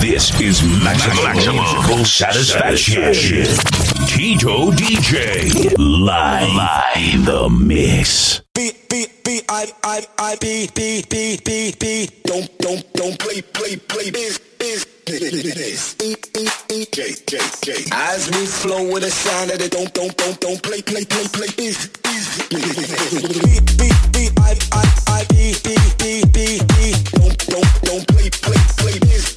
This is maximum, maximum satisfaction. satisfaction. Tito DJ live, live the mix. B B B I I I B B B B B. Don't don't don't play play play this this. J J J. Eyes we flow with a sound that it don't don't don't don't play play play play biz biz. B B B I I I B B B B B. Don't don't don't play play play biz.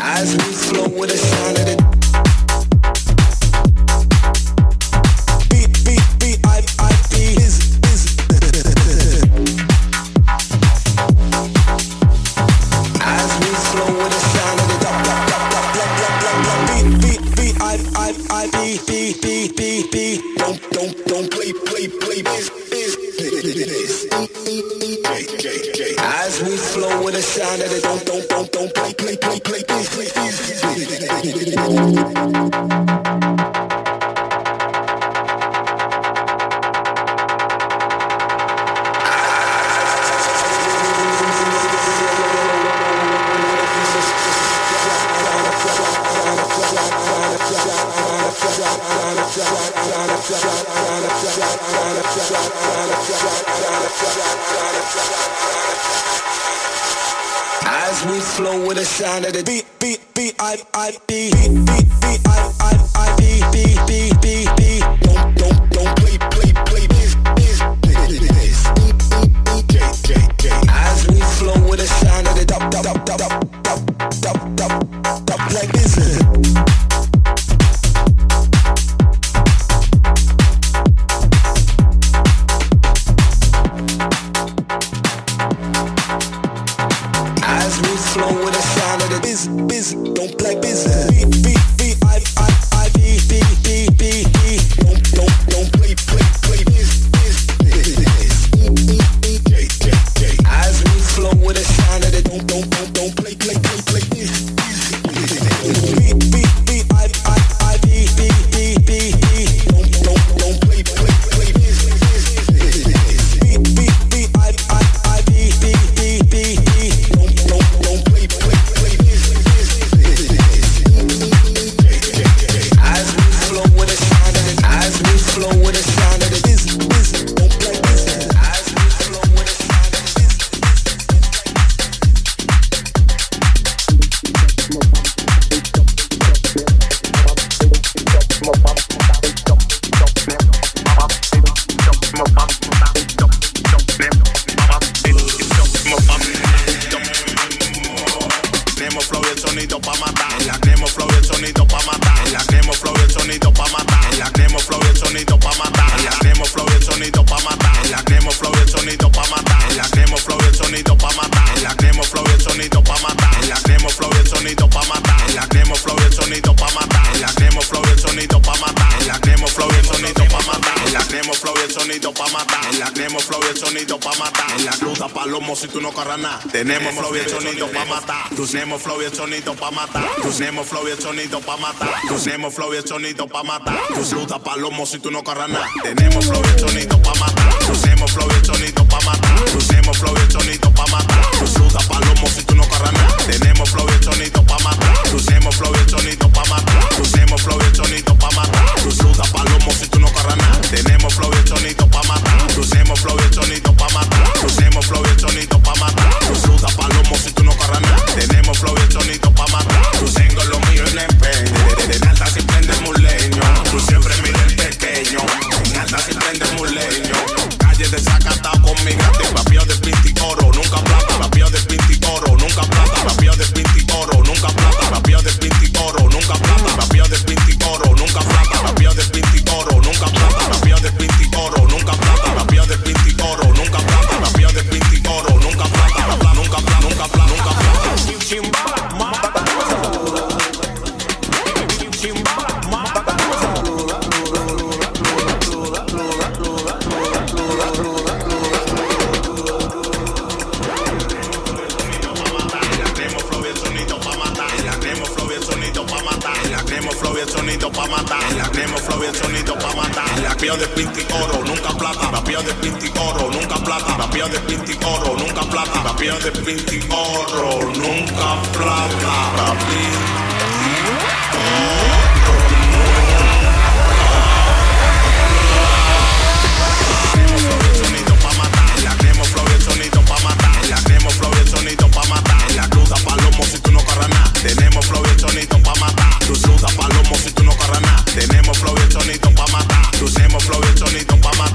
As we flow with a sound sound of the beat. pa' matar. En la tenemos flow y el sonido pa' matar. En la cruda palomo si tú no corras nada. Tenemos flow y el sonido pa' matar. Tenemos flow y el sonido pa' matar. Tenemos flow y el sonido pa' matar. Tenemos flow y el sonido pa' matar. Tus cruda palomo si tú no corras nada. Tenemos flow y el sonido pa' matar. Tenemos flow y el sonido pa' matar. Tenemos flow y el sonido pa' matar. Tus cruda palomo si tú no corras nada. Tenemos flow y el sonido pa' matar. Tenemos flow y el sonido pa' matar. Tenemos flow y el sonido pa' matar. plata, rapeo de pinti nunca plata, rapeo de pinti nunca plata, rapeo de pinti nunca plata, rapeo. Tenemos flow y el sonito pa' matar. Tú sudas palomo si tú no corres nada. Tenemos flow y el sonito pa' matar. Tú hacemos flow y el sonito pa' matar.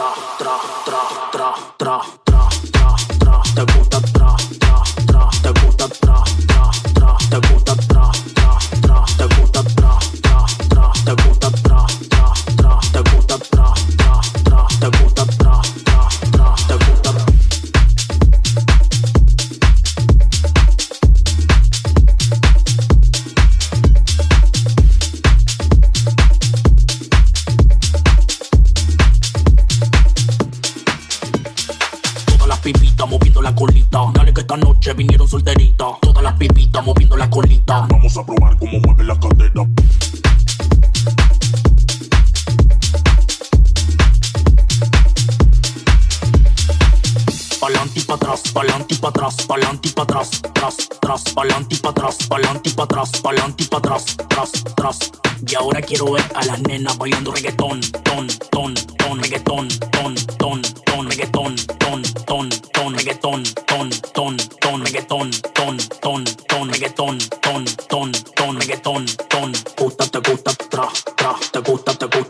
tra tra tra nena bailando reggaetón, ton, ton, ton, reggaetón, ton, ton, ton, reggaetón, ton, ton, ton, reggaetón, ton, ton, ton, reggaetón, ton, ton, ton, reggaetón, ton, ton, ton, reggaetón, ton. Gusta, te gusta, tra, tra, te gusta, te gusta.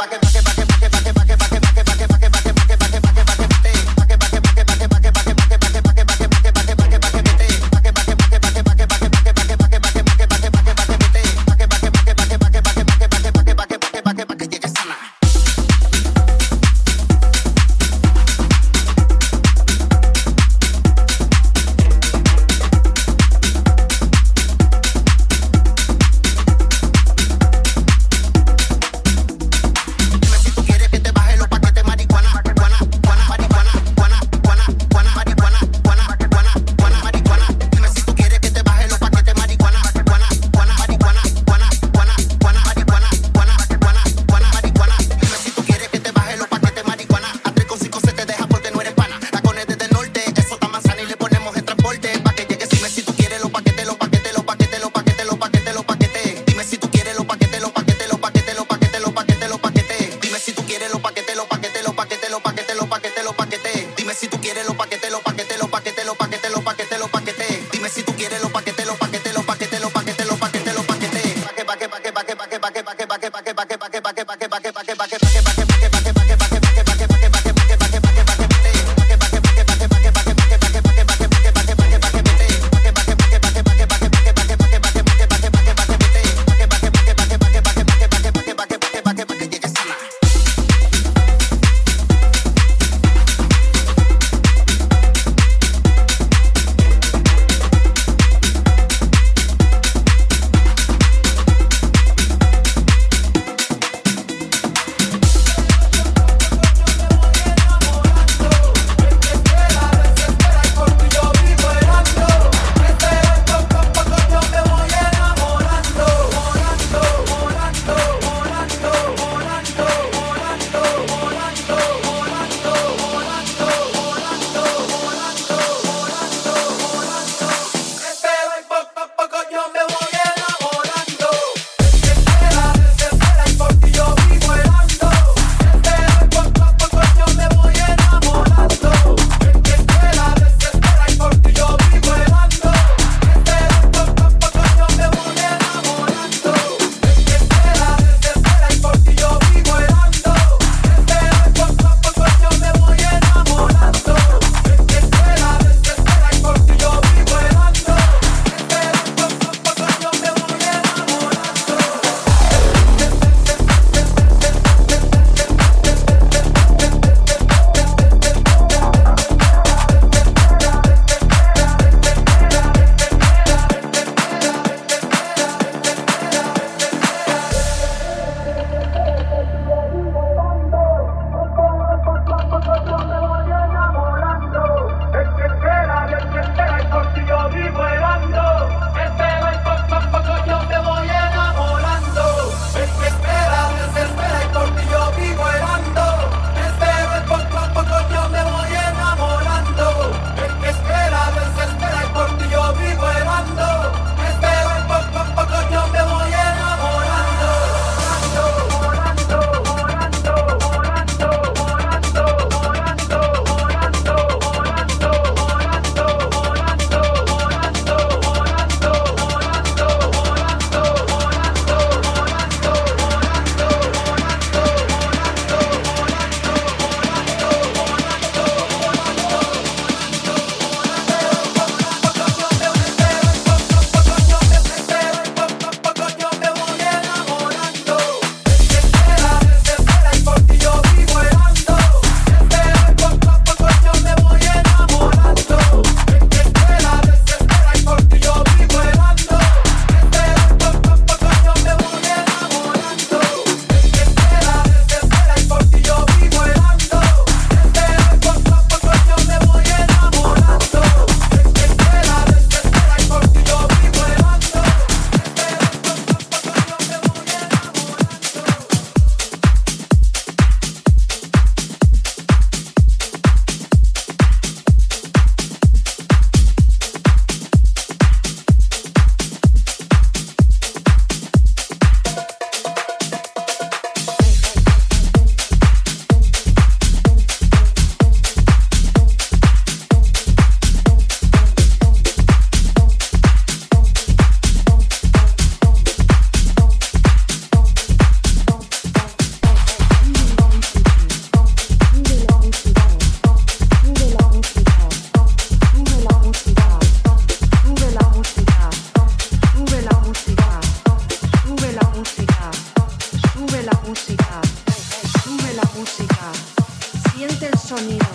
sonido,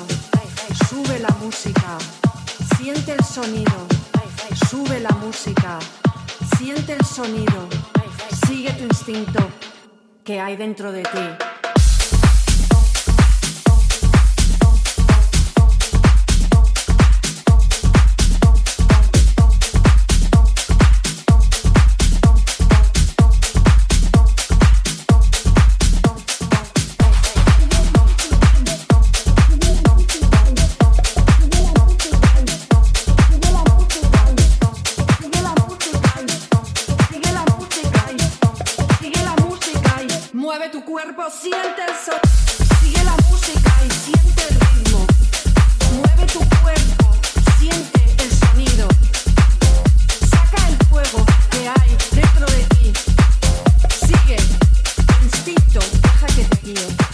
sube la música, siente el sonido, sube la música, siente el sonido, sigue tu instinto que hay dentro de ti. despacito, deja que te.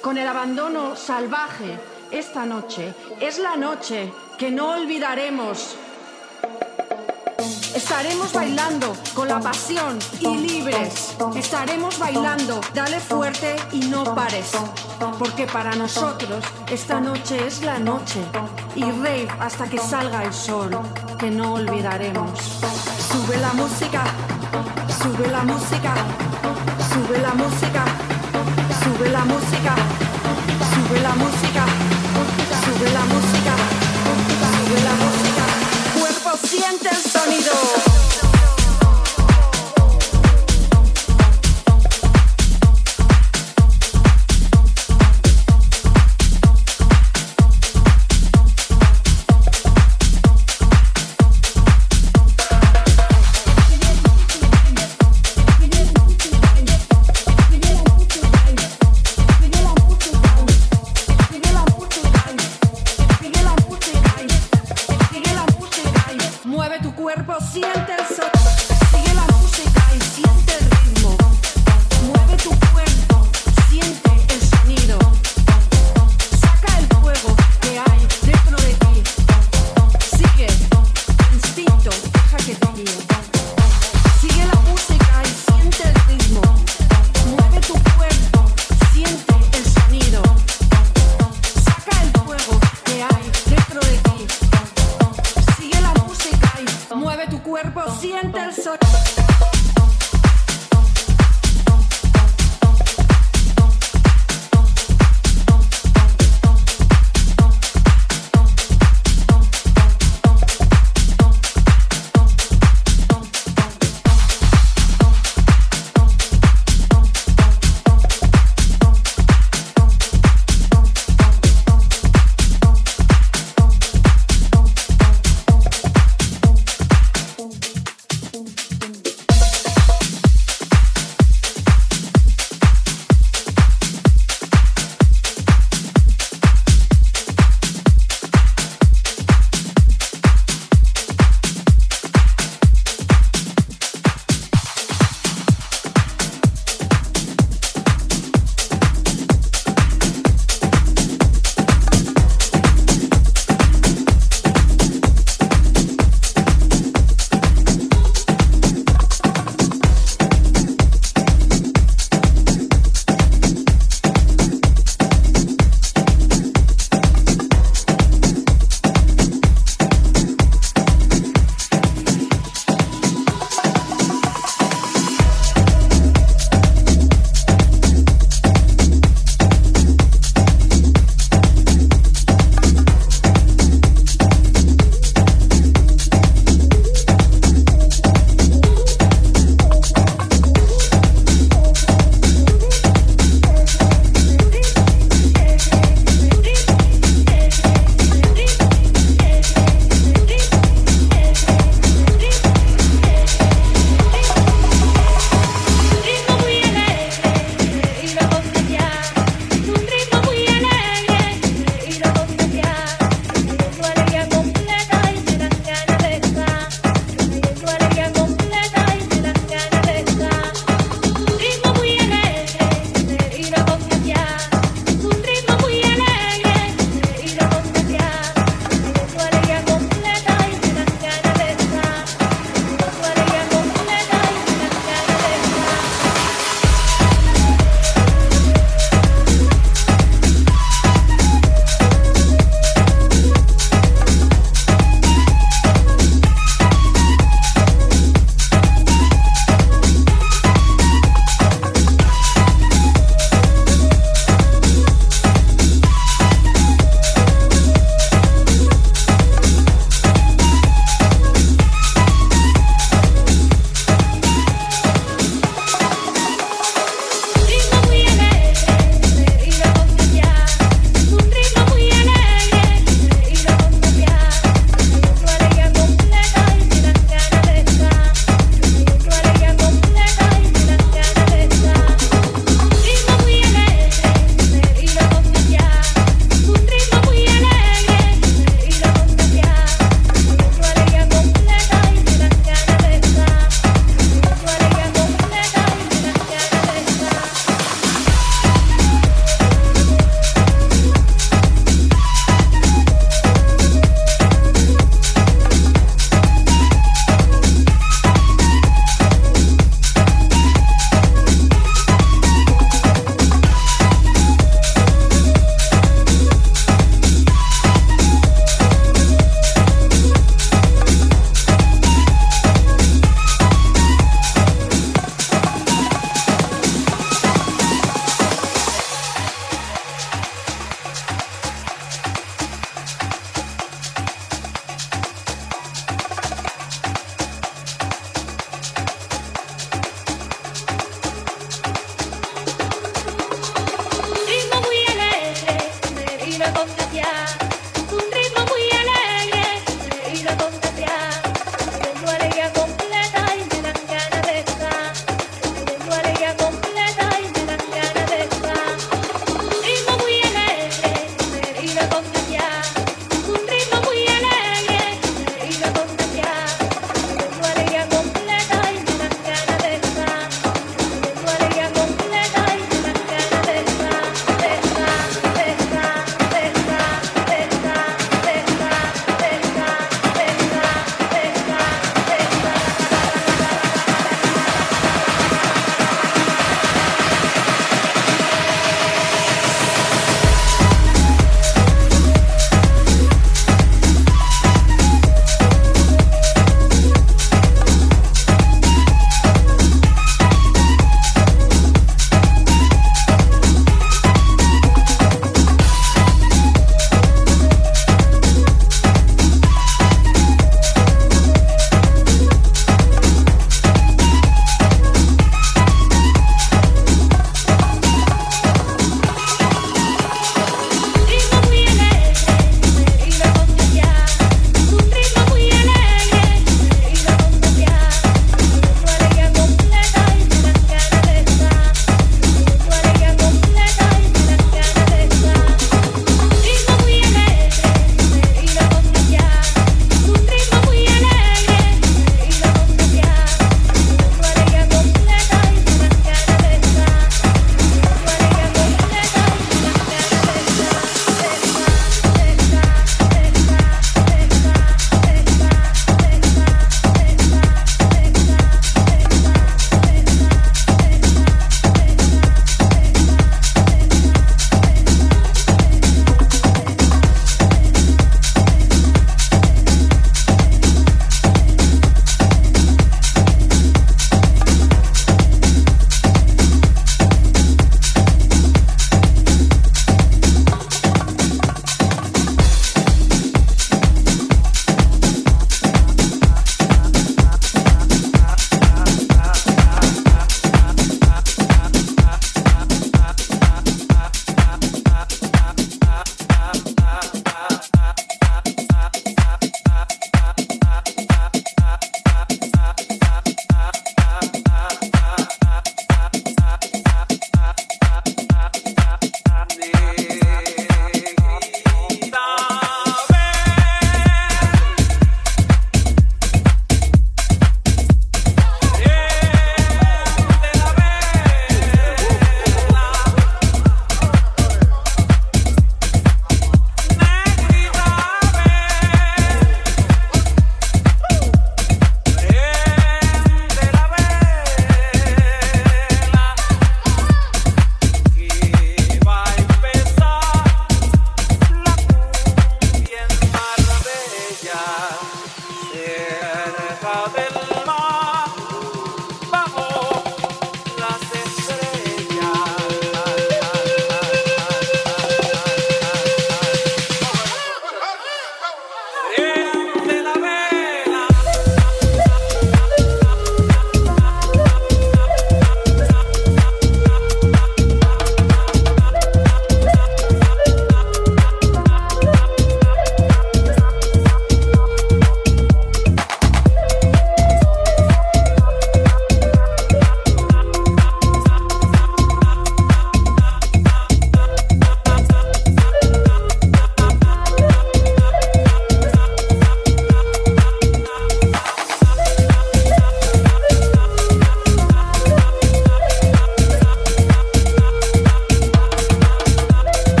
Con el abandono salvaje. Esta noche es la noche que no olvidaremos. Estaremos bailando con la pasión y libres. Estaremos bailando, dale fuerte y no pares. Porque para nosotros esta noche es la noche. Y rave hasta que salga el sol, que no olvidaremos. Sube la música, sube la música, sube la música. Sube la música, sube la música, sube la música, sube la música. Cuerpo siente el sonido.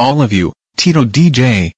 All of you, Tito DJ.